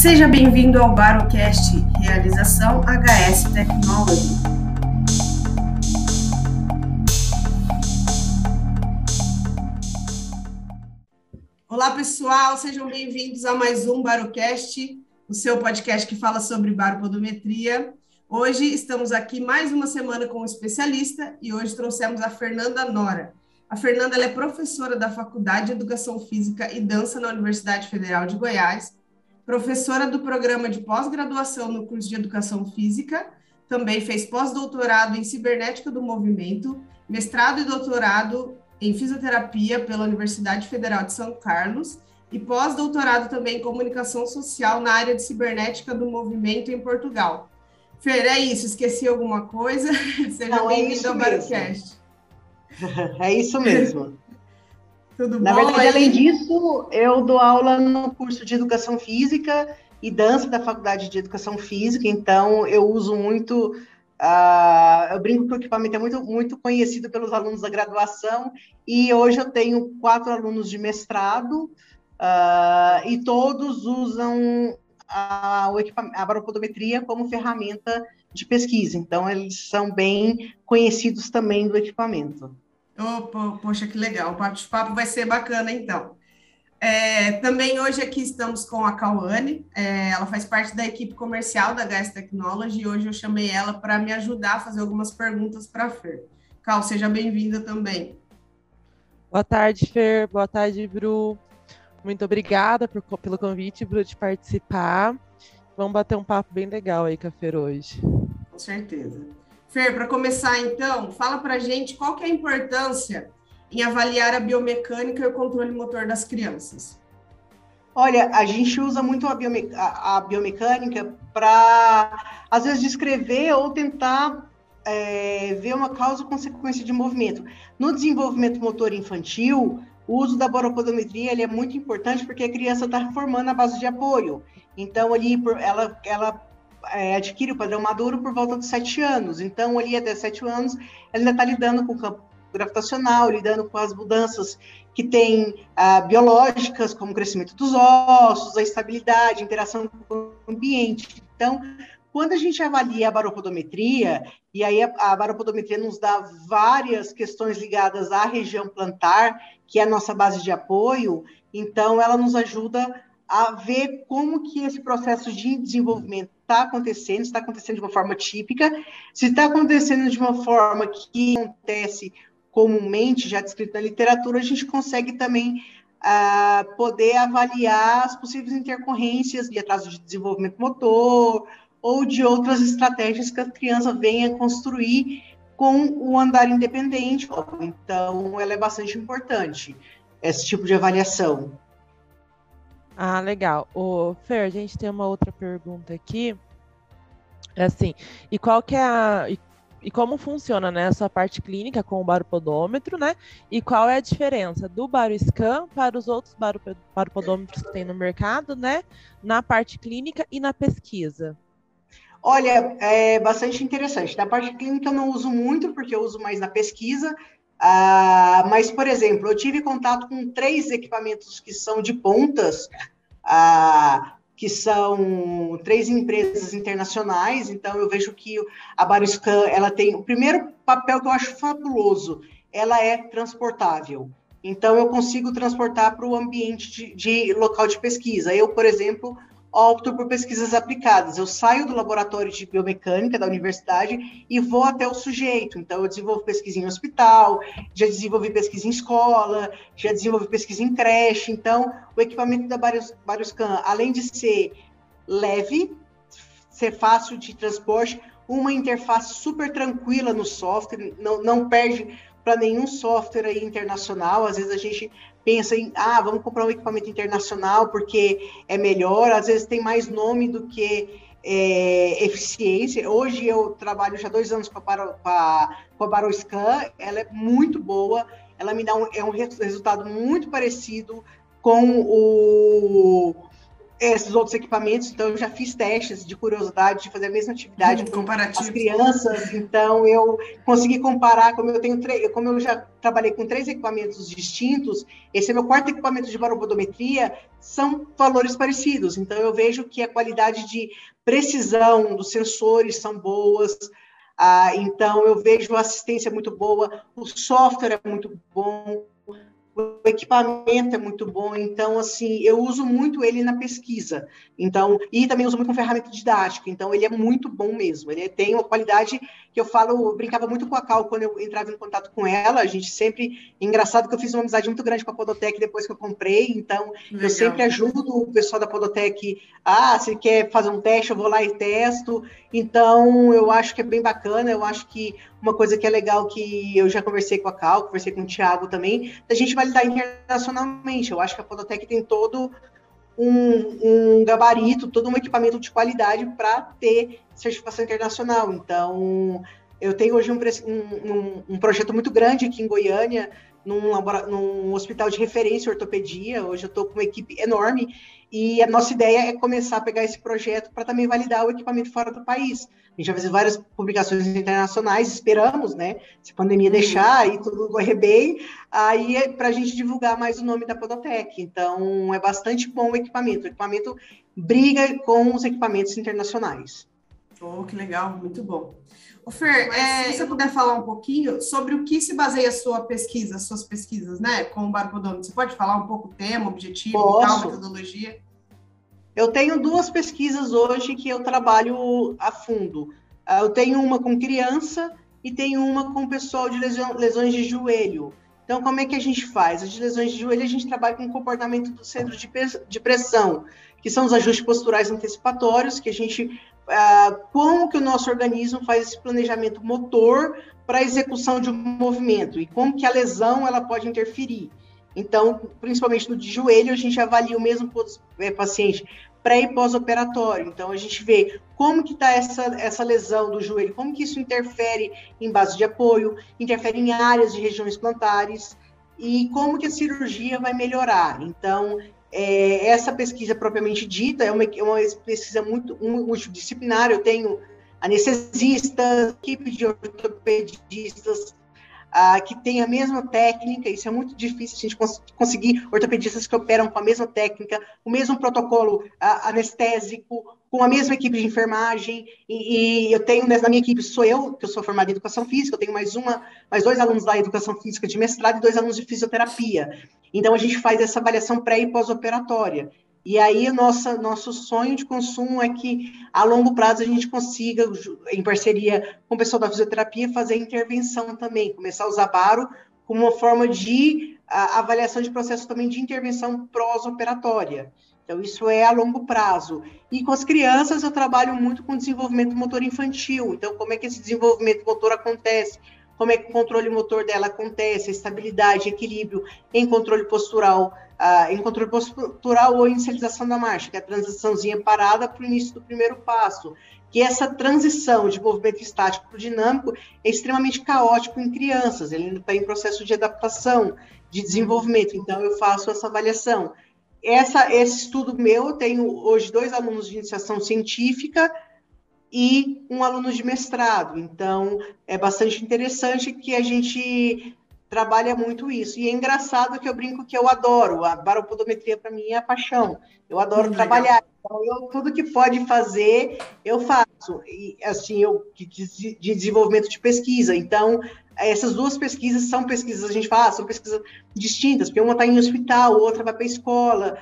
Seja bem-vindo ao Barocast, realização HS Technology. Olá, pessoal, sejam bem-vindos a mais um Barocast, o seu podcast que fala sobre baropodometria. Hoje estamos aqui mais uma semana com um especialista e hoje trouxemos a Fernanda Nora. A Fernanda é professora da Faculdade de Educação Física e Dança na Universidade Federal de Goiás, professora do programa de pós-graduação no curso de Educação Física, também fez pós-doutorado em Cibernética do Movimento, mestrado e doutorado em Fisioterapia pela Universidade Federal de São Carlos e pós-doutorado também em Comunicação Social na área de Cibernética do Movimento em Portugal. Fer, é isso. Esqueci alguma coisa? Seja é bem-vindo é ao Barocast. É isso mesmo. Tudo Na bom? Verdade, aí? além disso, eu dou aula no curso de Educação Física e Dança da Faculdade de Educação Física, então eu uso muito Uh, eu brinco que o equipamento é muito, muito conhecido pelos alunos da graduação e hoje eu tenho quatro alunos de mestrado uh, e todos usam a, a baropodometria como ferramenta de pesquisa. Então, eles são bem conhecidos também do equipamento. Oh, poxa, que legal. O bate-papo vai ser bacana, então. É, também hoje aqui estamos com a Cauane, é, ela faz parte da equipe comercial da Gas Technology e hoje eu chamei ela para me ajudar a fazer algumas perguntas para a Fer. Cal, seja bem-vinda também. Boa tarde, Fer. Boa tarde, Bru. Muito obrigada por, pelo convite, Bru, de participar. Vamos bater um papo bem legal aí com a Fer hoje. Com certeza. Fer, para começar então, fala para gente qual que é a importância em avaliar a biomecânica e o controle motor das crianças. Olha, a gente usa muito a, biome a, a biomecânica para, às vezes, descrever ou tentar é, ver uma causa e consequência de movimento. No desenvolvimento motor infantil, o uso da boropodometria ele é muito importante porque a criança está formando a base de apoio. Então, ali, ela, ela é, adquire o padrão maduro por volta dos sete anos. Então, ali até sete anos, ela ainda está lidando com o campo gravitacional, lidando com as mudanças que tem ah, biológicas, como o crescimento dos ossos, a estabilidade, a interação com o ambiente. Então, quando a gente avalia a baropodometria, e aí a, a baropodometria nos dá várias questões ligadas à região plantar, que é a nossa base de apoio, então ela nos ajuda a ver como que esse processo de desenvolvimento está acontecendo, está acontecendo de uma forma típica, se está acontecendo de uma forma que acontece comumente, já descrito na literatura, a gente consegue também uh, poder avaliar as possíveis intercorrências de atraso de desenvolvimento motor, ou de outras estratégias que a criança venha construir com o andar independente. Então, ela é bastante importante, esse tipo de avaliação. Ah, legal. O Fer, a gente tem uma outra pergunta aqui. É assim, e qual que é a, e, e como funciona né, essa parte clínica com o baropodômetro, né? E qual é a diferença do baroscan para os outros baropodômetros que tem no mercado, né? Na parte clínica e na pesquisa? Olha, é bastante interessante. Na parte clínica eu não uso muito, porque eu uso mais na pesquisa. Ah, mas, por exemplo, eu tive contato com três equipamentos que são de pontas, ah, que são três empresas internacionais. Então, eu vejo que a Baroscan, ela tem o primeiro papel que eu acho fabuloso. Ela é transportável. Então, eu consigo transportar para o ambiente de, de local de pesquisa. Eu, por exemplo, opto por pesquisas aplicadas. Eu saio do laboratório de biomecânica da universidade e vou até o sujeito. Então, eu desenvolvo pesquisa em hospital, já desenvolvi pesquisa em escola, já desenvolvi pesquisa em creche. Então, o equipamento da Barioscan, além de ser leve, ser fácil de transporte, uma interface super tranquila no software, não, não perde para nenhum software aí internacional. Às vezes a gente pensa em, ah, vamos comprar um equipamento internacional porque é melhor, às vezes tem mais nome do que é, eficiência. Hoje eu trabalho já dois anos com a, com a Baroscan, ela é muito boa, ela me dá um, é um resultado muito parecido com o esses outros equipamentos, então eu já fiz testes de curiosidade de fazer a mesma atividade hum, com as crianças, então eu consegui comparar, como eu tenho como eu já trabalhei com três equipamentos distintos, esse é meu quarto equipamento de baropodometria, são valores parecidos, então eu vejo que a qualidade de precisão dos sensores são boas, ah, então eu vejo a assistência muito boa, o software é muito bom, o equipamento é muito bom, então, assim, eu uso muito ele na pesquisa, então, e também uso muito como ferramenta didática, então ele é muito bom mesmo, ele tem uma qualidade que eu falo, eu brincava muito com a Cal quando eu entrava em contato com ela, a gente sempre, engraçado que eu fiz uma amizade muito grande com a Podotec depois que eu comprei, então, Legal. eu sempre ajudo o pessoal da Podotec, ah, se quer fazer um teste, eu vou lá e testo, então, eu acho que é bem bacana, eu acho que uma coisa que é legal que eu já conversei com a Cal, conversei com o Thiago também, a gente internacionalmente. Eu acho que a Podotec tem todo um, um gabarito, todo um equipamento de qualidade para ter certificação internacional. Então, eu tenho hoje um, um, um, projeto muito grande aqui em Goiânia, num, num hospital de referência ortopedia. Hoje eu estou com uma equipe enorme e a nossa ideia é começar a pegar esse projeto para também validar o equipamento fora do país. A gente vai fazer várias publicações internacionais, esperamos, né? Se a pandemia deixar e tudo correr bem, aí é para a gente divulgar mais o nome da Podotec. Então, é bastante bom o equipamento. O equipamento briga com os equipamentos internacionais. Oh, que legal, muito bom. O Fer, é, se você puder falar um pouquinho sobre o que se baseia a sua pesquisa, suas pesquisas, né, com o barcodômetro. Você pode falar um pouco o tema, objetivo, tal, metodologia? Eu tenho duas pesquisas hoje que eu trabalho a fundo. Ah, eu tenho uma com criança e tenho uma com pessoal de lesões de joelho. Então, como é que a gente faz? As lesões de joelho, a gente trabalha com o comportamento do centro de pressão, que são os ajustes posturais antecipatórios, que a gente ah, como que o nosso organismo faz esse planejamento motor para a execução de um movimento e como que a lesão ela pode interferir. Então, principalmente no de joelho, a gente avalia o mesmo é, paciente pré e pós-operatório. Então, a gente vê como que está essa, essa lesão do joelho, como que isso interfere em base de apoio, interfere em áreas de regiões plantares e como que a cirurgia vai melhorar. Então, é, essa pesquisa propriamente dita é uma, é uma pesquisa muito multidisciplinar. Eu tenho anestesistas, equipe de ortopedistas ah, que tem a mesma técnica. Isso é muito difícil a gente cons conseguir ortopedistas que operam com a mesma técnica, o mesmo protocolo ah, anestésico, com a mesma equipe de enfermagem, e, e, eu tenho na minha equipe, sou eu, que eu sou formada em educação física, eu tenho mais uma, mais dois alunos da educação física de mestrado e dois alunos de fisioterapia. Então a gente faz essa avaliação pré e pós-operatória. E aí nossa, nosso sonho de consumo é que a longo prazo a gente consiga, em parceria com o pessoal da fisioterapia, fazer intervenção também, começar a usar baro como uma forma de a, avaliação de processo também de intervenção pós-operatória. Então, isso é a longo prazo. E com as crianças, eu trabalho muito com desenvolvimento motor infantil. Então, como é que esse desenvolvimento motor acontece? Como é que o controle motor dela acontece? Estabilidade, equilíbrio em controle postural, uh, em controle postural ou inicialização da marcha, que é a transiçãozinha parada para o início do primeiro passo. Que essa transição de movimento estático para o dinâmico é extremamente caótico em crianças. Ele ainda está em processo de adaptação, de desenvolvimento. Então, eu faço essa avaliação essa, esse estudo meu, eu tenho hoje dois alunos de iniciação científica e um aluno de mestrado. Então, é bastante interessante que a gente trabalha muito isso. E é engraçado que eu brinco que eu adoro. A baropodometria, para mim, é a paixão. Eu adoro hum, trabalhar. Então, eu, tudo que pode fazer, eu faço. E, assim, eu de, de desenvolvimento de pesquisa. Então, essas duas pesquisas são pesquisas, a gente fala, ah, são pesquisas distintas, porque uma está em hospital, outra vai para a escola,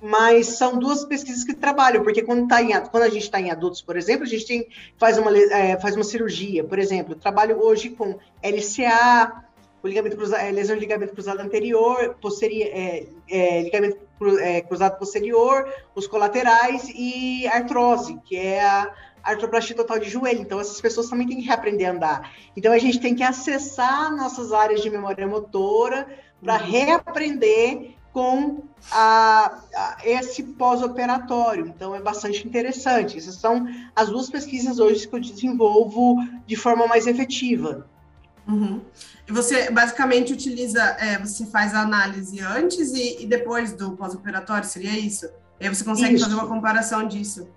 mas são duas pesquisas que trabalham, porque quando, tá em, quando a gente está em adultos, por exemplo, a gente tem, faz, uma, é, faz uma cirurgia, por exemplo, eu trabalho hoje com LCA, o ligamento cruzado, é, lesão de ligamento cruzado anterior, posterior, é, é, ligamento é, cruzado posterior, os colaterais e artrose, que é a artroplastia total de joelho. Então, essas pessoas também têm que reaprender a andar. Então, a gente tem que acessar nossas áreas de memória motora para uhum. reaprender com a, a, esse pós-operatório. Então, é bastante interessante. Essas são as duas pesquisas hoje que eu desenvolvo de forma mais efetiva. Uhum. E você basicamente utiliza, é, você faz a análise antes e, e depois do pós-operatório, seria isso? E aí você consegue Isso. fazer uma comparação disso.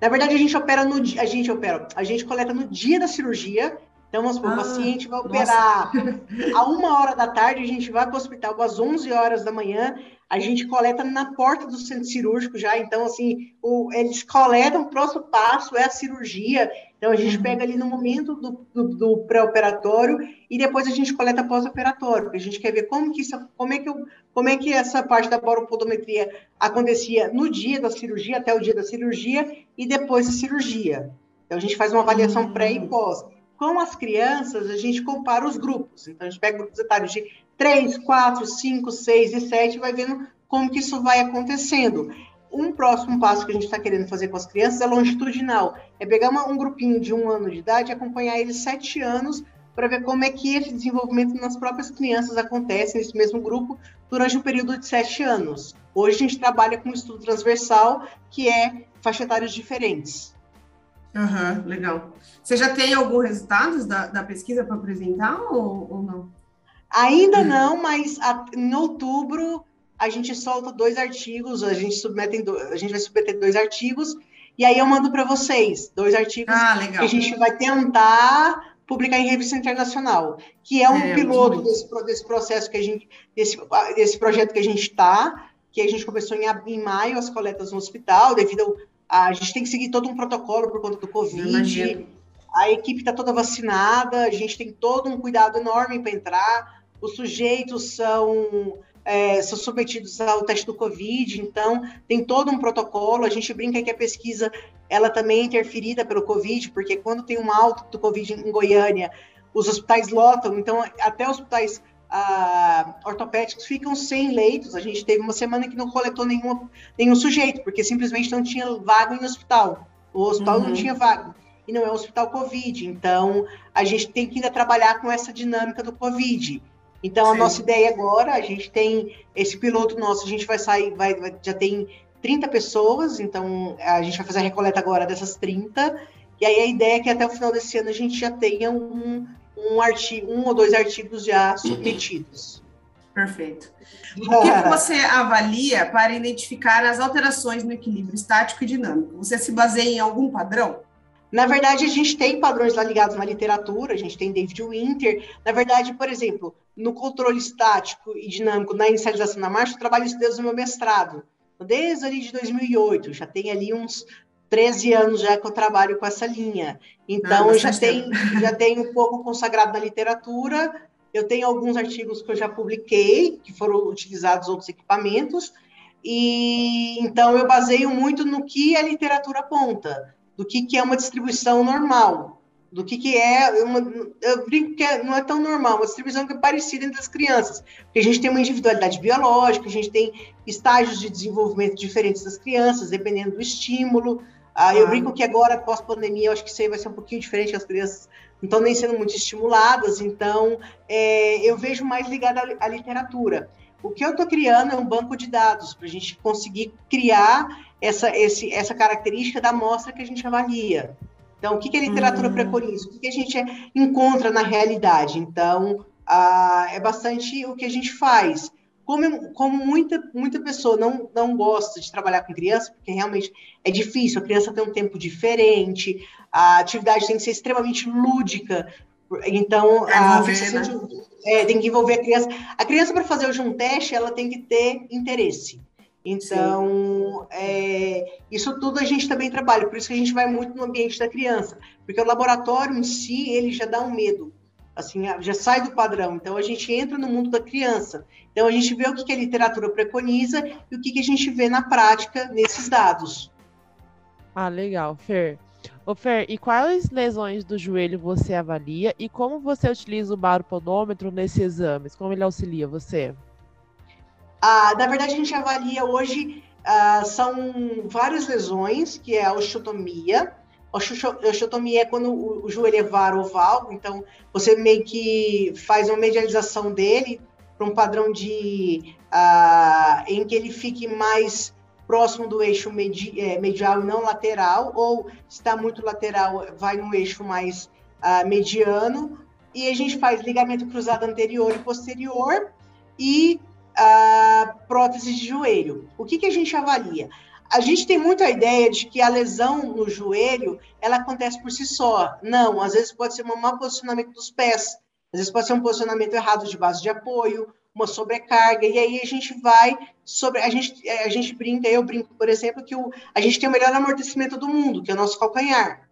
Na verdade, a gente opera no a gente opera, a gente coleta no dia da cirurgia. Então, vamos supor, ah, o paciente vai operar nossa. a uma hora da tarde, a gente vai para o hospital às 11 horas da manhã, a gente coleta na porta do centro cirúrgico já, então, assim, o, eles coletam, o próximo passo é a cirurgia, então, a gente uhum. pega ali no momento do, do, do pré-operatório e depois a gente coleta pós-operatório, porque a gente quer ver como que, isso, como, é que eu, como é que essa parte da boropodometria acontecia no dia da cirurgia, até o dia da cirurgia, e depois da cirurgia. Então, a gente faz uma avaliação pré e pós. Com as crianças, a gente compara os grupos. Então, a gente pega grupos etários de 3, 4, 5, 6 e 7 e vai vendo como que isso vai acontecendo um próximo passo que a gente está querendo fazer com as crianças é longitudinal. É pegar uma, um grupinho de um ano de idade e acompanhar eles sete anos para ver como é que esse desenvolvimento nas próprias crianças acontece nesse mesmo grupo durante um período de sete anos. Hoje a gente trabalha com estudo transversal que é faixa etárias diferentes. Uhum, legal. Você já tem alguns resultados da, da pesquisa para apresentar ou, ou, não? Ainda não, mas a, em outubro a gente solta dois artigos, a gente submete, a gente vai submeter dois artigos e aí eu mando para vocês dois artigos ah, que a gente vai tentar publicar em revista internacional, que é um é, piloto desse, desse processo que a gente, desse, desse projeto que a gente está, que a gente começou em, em maio as coletas no hospital, devido a, a gente tem que seguir todo um protocolo por conta do Covid. A equipe está toda vacinada, a gente tem todo um cuidado enorme para entrar. Os sujeitos são é, são submetidos ao teste do Covid, então tem todo um protocolo. A gente brinca que a pesquisa ela também é interferida pelo Covid, porque quando tem um alto do Covid em Goiânia, os hospitais lotam, então até hospitais ah, ortopédicos ficam sem leitos. A gente teve uma semana que não coletou nenhum, nenhum sujeito, porque simplesmente não tinha vaga em hospital. O hospital uhum. não tinha vaga. E não é um hospital Covid. Então, a gente tem que ainda trabalhar com essa dinâmica do Covid. Então, Sim. a nossa ideia agora, a gente tem esse piloto nosso, a gente vai sair, vai, vai, já tem 30 pessoas, então a gente vai fazer a recoleta agora dessas 30, e aí a ideia é que até o final desse ano a gente já tenha um, um, artigo, um ou dois artigos já submetidos. Perfeito. O que, você avalia para identificar as alterações no equilíbrio estático e dinâmico? Você se baseia em algum padrão? Na verdade, a gente tem padrões lá ligados na literatura, a gente tem David Winter. Na verdade, por exemplo, no controle estático e dinâmico na inicialização da marcha, eu trabalho isso desde o meu mestrado. Desde ali de 2008, já tem ali uns 13 anos já que eu trabalho com essa linha. Então, ah, já tem, já tem um pouco consagrado na literatura. Eu tenho alguns artigos que eu já publiquei, que foram utilizados outros equipamentos. E então eu baseio muito no que a literatura aponta do que, que é uma distribuição normal, do que, que é uma. Eu brinco que é, não é tão normal, uma distribuição que é parecida entre as crianças, porque a gente tem uma individualidade biológica, a gente tem estágios de desenvolvimento diferentes das crianças, dependendo do estímulo. Ah, eu brinco que agora, pós-pandemia, eu acho que isso aí vai ser um pouquinho diferente, as crianças não estão nem sendo muito estimuladas, então é, eu vejo mais ligado à, à literatura. O que eu estou criando é um banco de dados para a gente conseguir criar essa, esse, essa característica da amostra que a gente avalia. Então, o que, que a literatura uhum. preconiza? O que, que, a gente encontra na realidade? Então, ah, é bastante o que a gente faz. Como, como muita, muita pessoa não, não gosta de trabalhar com criança, porque realmente é difícil, a criança tem um tempo diferente, a atividade tem que ser extremamente lúdica, então, a né? de, é, tem que envolver a criança. A criança, para fazer hoje um teste, ela tem que ter interesse. Então, é, isso tudo a gente também trabalha, por isso que a gente vai muito no ambiente da criança, porque o laboratório em si, ele já dá um medo, assim, já sai do padrão. Então, a gente entra no mundo da criança. Então, a gente vê o que, que a literatura preconiza e o que, que a gente vê na prática nesses dados. Ah, legal, Fer. Ô Fer, e quais lesões do joelho você avalia e como você utiliza o baropodômetro nesses exames? Como ele auxilia você? Ah, na verdade, a gente avalia hoje, ah, são várias lesões, que é a osteotomia. Osteotomia é quando o, o joelho é varo oval, então você meio que faz uma medialização dele para um padrão de ah, em que ele fique mais próximo do eixo medi, é, medial e não lateral, ou está muito lateral, vai no eixo mais ah, mediano. E a gente faz ligamento cruzado anterior e posterior e Uh, prótese de joelho. O que, que a gente avalia? A gente tem muito a ideia de que a lesão no joelho ela acontece por si só. Não, às vezes pode ser um mau posicionamento dos pés, às vezes pode ser um posicionamento errado de base de apoio, uma sobrecarga, e aí a gente vai sobre. A gente, a gente brinca, eu brinco, por exemplo, que o, a gente tem o melhor amortecimento do mundo, que é o nosso calcanhar.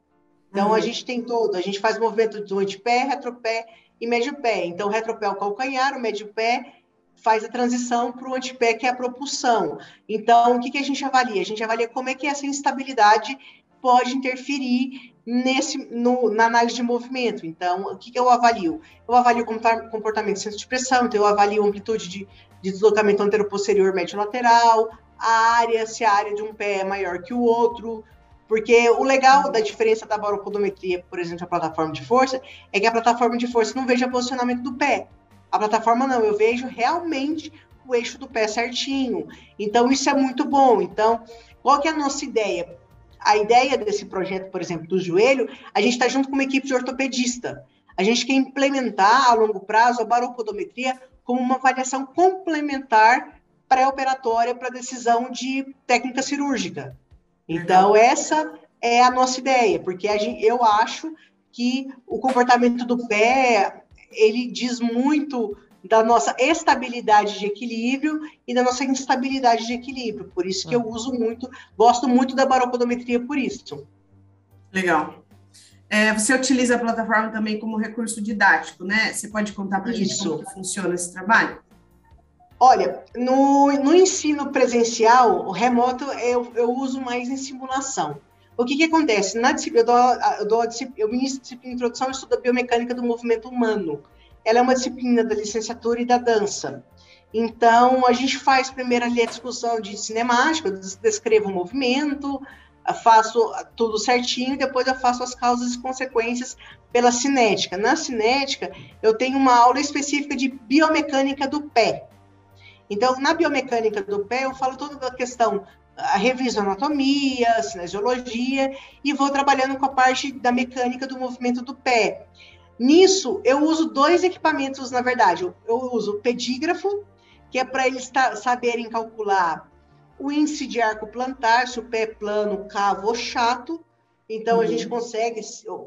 Então uhum. a gente tem todo, a gente faz movimento do antepé, retropé e médio pé. Então, o retropé é o calcanhar, o médio pé faz a transição para o antepé, que é a propulsão. Então, o que, que a gente avalia? A gente avalia como é que essa instabilidade pode interferir nesse no, na análise de movimento. Então, o que, que eu avalio? Eu avalio o comportamento de centro de pressão, então eu avalio a amplitude de, de deslocamento anteroposterior médio-lateral, a área, se a área de um pé é maior que o outro, porque o legal da diferença da baropodometria, por exemplo, a plataforma de força, é que a plataforma de força não veja posicionamento do pé. A plataforma não, eu vejo realmente o eixo do pé certinho. Então, isso é muito bom. Então, qual que é a nossa ideia? A ideia desse projeto, por exemplo, do joelho, a gente está junto com uma equipe de ortopedista. A gente quer implementar a longo prazo a baropodometria como uma avaliação complementar pré-operatória para decisão de técnica cirúrgica. Então, essa é a nossa ideia, porque gente, eu acho que o comportamento do pé, ele diz muito da nossa estabilidade de equilíbrio e da nossa instabilidade de equilíbrio. Por isso que eu uso muito, gosto muito da baropodometria por isso. Legal. É, você utiliza a plataforma também como recurso didático, né? Você pode contar para a gente como funciona esse trabalho? Olha, no, no ensino presencial, o remoto eu, eu uso mais em simulação. O que, que acontece? Na eu, dou, eu, dou, eu ministro disciplina de introdução e estudo a biomecânica do movimento humano. Ela é uma disciplina da licenciatura e da dança. Então, a gente faz primeiro ali a discussão de cinemática, eu descrevo o movimento, faço tudo certinho, depois eu faço as causas e consequências pela cinética. Na cinética, eu tenho uma aula específica de biomecânica do pé. Então, na biomecânica do pé, eu falo toda a questão, reviso anatomia, cinesiologia, e vou trabalhando com a parte da mecânica do movimento do pé. Nisso, eu uso dois equipamentos, na verdade. Eu uso o pedígrafo, que é para eles saberem calcular o índice de arco plantar, se o pé é plano, cavo ou chato. Então, uhum. a gente consegue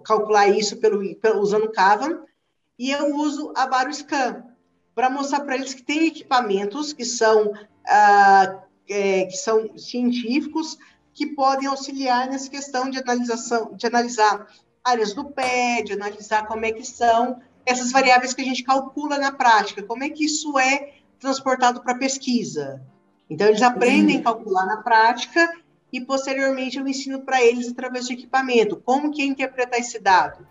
calcular isso pelo, usando o Cavan. E eu uso a Baroscan, para mostrar para eles que tem equipamentos que são, ah, é, que são científicos que podem auxiliar nessa questão de analisação, de analisar áreas do pé, de analisar como é que são essas variáveis que a gente calcula na prática, como é que isso é transportado para pesquisa. Então, eles aprendem a calcular na prática e, posteriormente, eu ensino para eles através de equipamento, como que é interpretar esse dado.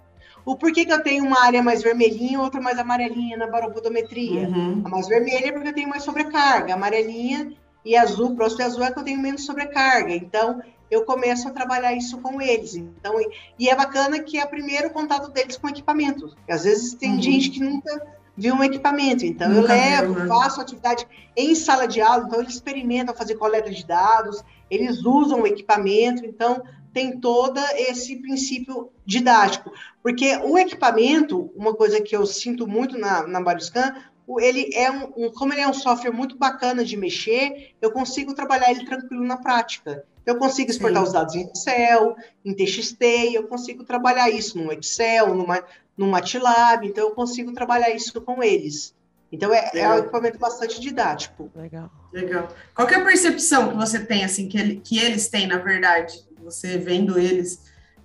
O porquê que eu tenho uma área mais vermelhinha e outra mais amarelinha na baropodometria? Uhum. A mais vermelha é porque eu tenho mais sobrecarga, amarelinha e azul, próximo de azul é que eu tenho menos sobrecarga. Então, eu começo a trabalhar isso com eles. Então, e é bacana que é o primeiro contato deles com equipamento. Às vezes tem uhum. gente que nunca viu um equipamento. Então, nunca eu levo, viu, né? faço atividade em sala de aula, então eles experimentam fazer coleta de dados, eles usam o equipamento, então tem todo esse princípio didático. Porque o equipamento, uma coisa que eu sinto muito na, na Baruscan, ele é um, um, como ele é um software muito bacana de mexer, eu consigo trabalhar ele tranquilo na prática. Eu consigo exportar Sim. os dados em Excel, em TXT, eu consigo trabalhar isso no Excel, numa, no MATLAB, então eu consigo trabalhar isso com eles. Então é, é, um equipamento bastante didático. Legal. Legal. Qual é a percepção que você tem, assim, que, ele, que eles têm, na verdade? Você vendo eles, o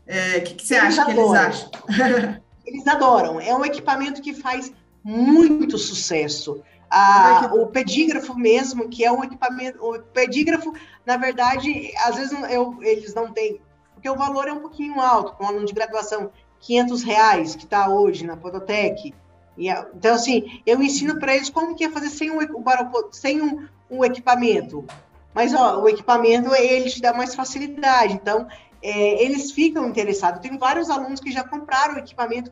é, que, que, você eles acha adoram. que eles acham? eles adoram. É um equipamento que faz muito sucesso. Ah, o pedígrafo mesmo, que é um equipamento. O pedígrafo, na verdade, às vezes eu, eles não têm, porque o valor é um pouquinho alto, com um aluno de graduação, 500 reais, que está hoje na Podotec. E, então, assim, eu ensino para eles como que é fazer sem um, sem um, um equipamento. Mas ó, o equipamento ele te dá mais facilidade. Então, é, eles ficam interessados. Tem vários alunos que já compraram o equipamento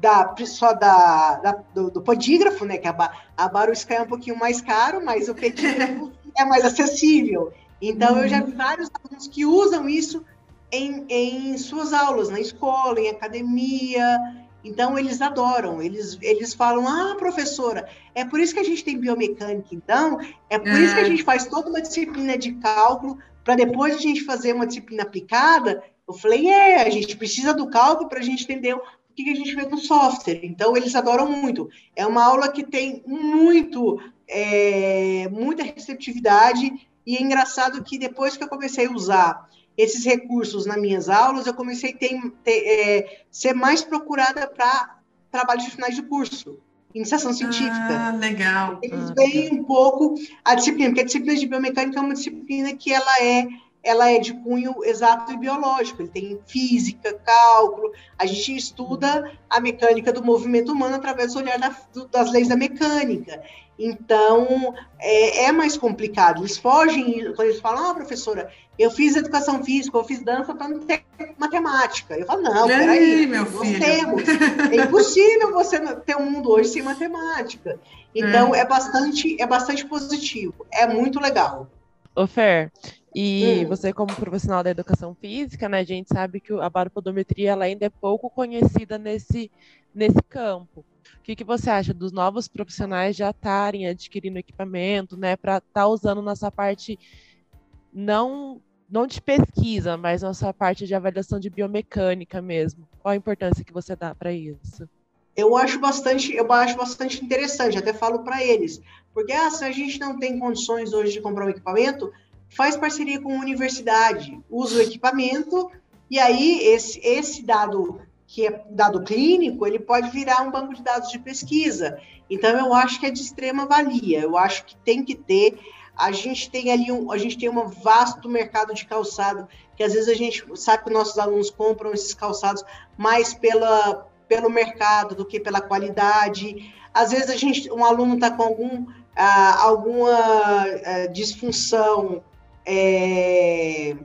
da, só da, da do, do, podígrafo, né? Que a, a Barusca é um pouquinho mais caro, mas o pedígrafo é mais acessível. Então, uhum. eu já vi uhum. vários alunos que usam isso em, em suas aulas, na escola, em academia. Então, eles adoram, eles, eles falam, ah, professora, é por isso que a gente tem biomecânica, então, é por é. isso que a é. gente faz toda uma disciplina de cálculo, para depois a gente fazer uma disciplina aplicada. Eu falei, é, a gente precisa do cálculo para a gente entender que, que a gente vê no software. Então, eles adoram muito. É uma aula que tem muito, é, muita receptividade, e é engraçado que depois que eu comecei a usar esses recursos nas minhas aulas, eu comecei a ter, ter, é, ser mais procurada para trabalhos de finais de curso, iniciação científica. Ah, legal. Eles ah, veem um pouco a disciplina, porque a disciplina de biomecânica é uma disciplina que ela é ela é de cunho exato e biológico, ele tem física, cálculo, a gente estuda a mecânica do movimento humano através do olhar da, do, das leis da mecânica. Então, é, é, mais complicado. Eles fogem, quando eles falam, ah, professora, eu fiz educação física, eu fiz dança para não ter matemática. Eu falo, não, peraí, meu filho. temos. É impossível você ter um mundo hoje sem matemática. Então, é, é bastante, é bastante positivo. É muito legal. Ô, Fer, e hum. você, como profissional da educação física, né, a gente sabe que a baropodometria ela ainda é pouco conhecida nesse, nesse campo. O que, que você acha dos novos profissionais já estarem adquirindo equipamento, né, para estar tá usando nessa parte não não de pesquisa, mas nossa parte de avaliação de biomecânica mesmo. Qual a importância que você dá para isso? Eu acho bastante, eu acho bastante interessante, até falo para eles, porque ah, se a gente não tem condições hoje de comprar um equipamento, faz parceria com a universidade, usa o equipamento e aí esse, esse dado que é dado clínico, ele pode virar um banco de dados de pesquisa. Então eu acho que é de extrema valia. Eu acho que tem que ter. A gente tem ali um, a gente tem um vasto mercado de calçado que às vezes a gente sabe que nossos alunos compram esses calçados mais pela pelo mercado do que pela qualidade. Às vezes a gente um aluno está com algum ah, alguma ah, disfunção é,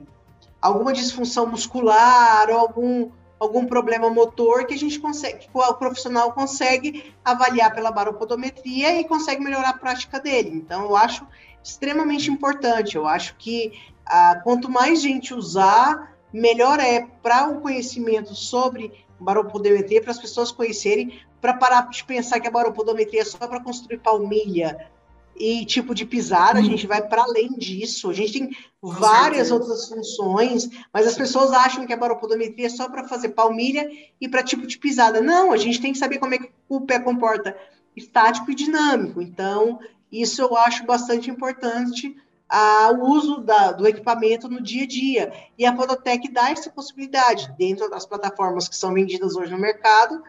alguma disfunção muscular ou algum, algum problema motor que a gente consegue, que o profissional consegue avaliar pela baropodometria e consegue melhorar a prática dele. Então, eu acho extremamente importante. Eu acho que ah, quanto mais gente usar, melhor é para o conhecimento sobre baropodometria, para as pessoas conhecerem, para parar de pensar que a baropodometria é só para construir palmilha, e tipo de pisada, a gente vai para além disso. A gente tem Com várias certeza. outras funções, mas as pessoas acham que a baropodometria é só para fazer palmilha e para tipo de pisada. Não, a gente tem que saber como é que o pé comporta estático e dinâmico. Então, isso eu acho bastante importante a, o uso da, do equipamento no dia a dia. E a Podotec dá essa possibilidade dentro das plataformas que são vendidas hoje no mercado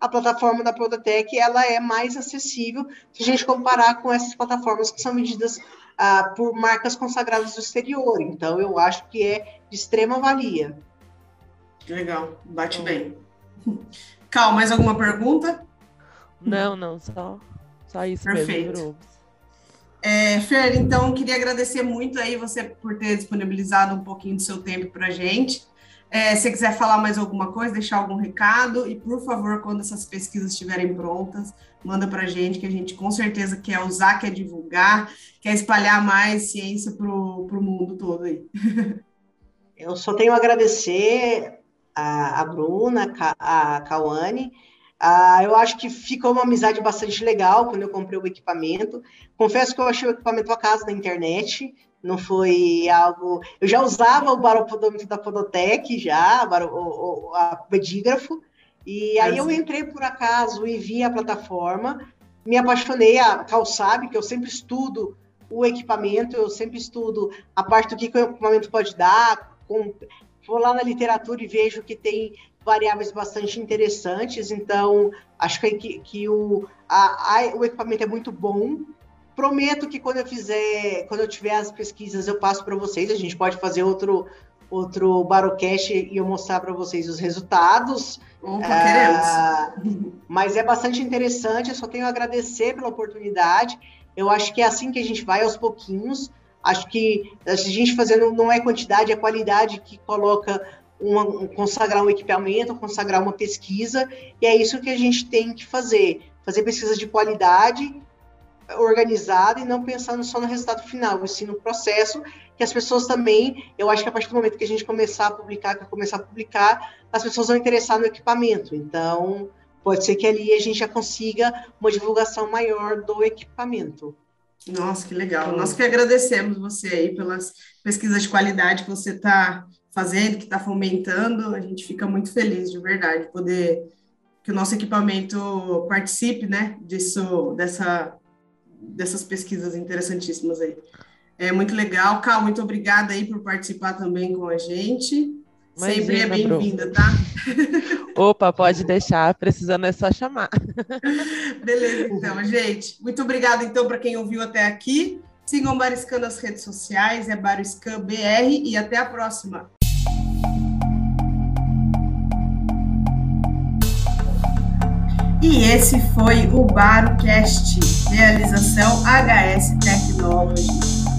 a plataforma da Prodatec ela é mais acessível se a gente comparar com essas plataformas que são vendidas ah, por marcas consagradas do exterior. Então, eu acho que é de extrema valia. Legal, bate bem. Cal, mais alguma pergunta? Não, não, só, só isso Perfeito. mesmo. É, Fer, então, queria agradecer muito aí você por ter disponibilizado um pouquinho do seu tempo para a gente. É, se quiser falar mais alguma coisa, deixar algum recado, e por favor, quando essas pesquisas estiverem prontas, manda para a gente, que a gente com certeza quer usar, quer divulgar, quer espalhar mais ciência para o mundo todo aí. Eu só tenho a agradecer a, a Bruna, a Cauane. Ah, eu acho que ficou uma amizade bastante legal quando eu comprei o equipamento. Confesso que eu achei o equipamento a casa na internet, não foi algo. Eu já usava o baropodômetro da Podotec, já, o, o a pedígrafo, e aí eu entrei por acaso e vi a plataforma, me apaixonei, a Cal sabe que eu sempre estudo o equipamento, eu sempre estudo a parte do que, que o equipamento pode dar, com, vou lá na literatura e vejo que tem variáveis bastante interessantes, então acho que, que o, a, a, o equipamento é muito bom, Prometo que quando eu fizer, quando eu tiver as pesquisas, eu passo para vocês. A gente pode fazer outro outro Barocast e eu mostrar para vocês os resultados. Opa, ah, mas é bastante interessante, eu só tenho a agradecer pela oportunidade. Eu acho que é assim que a gente vai aos pouquinhos. Acho que a gente fazendo não é quantidade, é qualidade que coloca uma, um, consagrar um equipamento, consagrar uma pesquisa, e é isso que a gente tem que fazer. Fazer pesquisa de qualidade organizada e não pensando só no resultado final, e sim no processo, que as pessoas também, eu acho que a partir do momento que a gente começar a publicar, que começar a publicar, as pessoas vão interessar no equipamento. Então, pode ser que ali a gente já consiga uma divulgação maior do equipamento. Nossa, que legal. Nós que agradecemos você aí pelas pesquisas de qualidade que você está fazendo, que está fomentando. A gente fica muito feliz, de verdade, poder que o nosso equipamento participe, né, disso, dessa, dessas pesquisas interessantíssimas aí. É muito legal. Cal, muito obrigada aí por participar também com a gente. Imagina, Sempre é bem-vinda, tá? Opa, pode deixar, precisando é só chamar. Beleza, então, gente. Muito obrigada, então, para quem ouviu até aqui. Sigam o Bariscan nas redes sociais, é Bariscan BR e até a próxima. E esse foi o BaroCast, realização HS Technology.